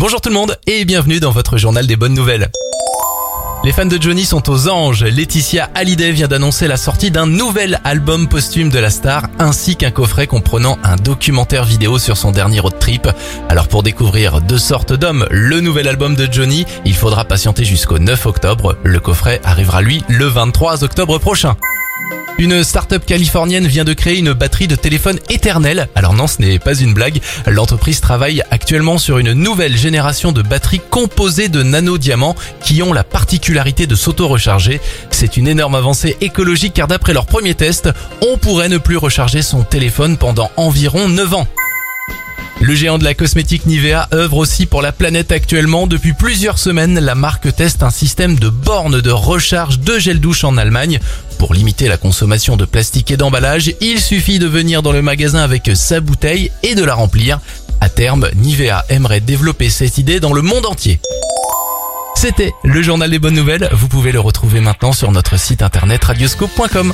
Bonjour tout le monde et bienvenue dans votre journal des bonnes nouvelles. Les fans de Johnny sont aux anges. Laetitia Hallyday vient d'annoncer la sortie d'un nouvel album posthume de la star ainsi qu'un coffret comprenant un documentaire vidéo sur son dernier road trip. Alors pour découvrir deux sortes d'hommes, le nouvel album de Johnny, il faudra patienter jusqu'au 9 octobre. Le coffret arrivera lui le 23 octobre prochain. Une start-up californienne vient de créer une batterie de téléphone éternelle. Alors non, ce n'est pas une blague. L'entreprise travaille actuellement sur une nouvelle génération de batteries composées de nanodiamants qui ont la particularité de s'auto-recharger. C'est une énorme avancée écologique car d'après leur premier test, on pourrait ne plus recharger son téléphone pendant environ 9 ans. Le géant de la cosmétique Nivea œuvre aussi pour la planète actuellement. Depuis plusieurs semaines, la marque teste un système de bornes de recharge de gel douche en Allemagne. Pour limiter la consommation de plastique et d'emballage, il suffit de venir dans le magasin avec sa bouteille et de la remplir. À terme, Nivea aimerait développer cette idée dans le monde entier. C'était le journal des bonnes nouvelles. Vous pouvez le retrouver maintenant sur notre site internet radioscope.com.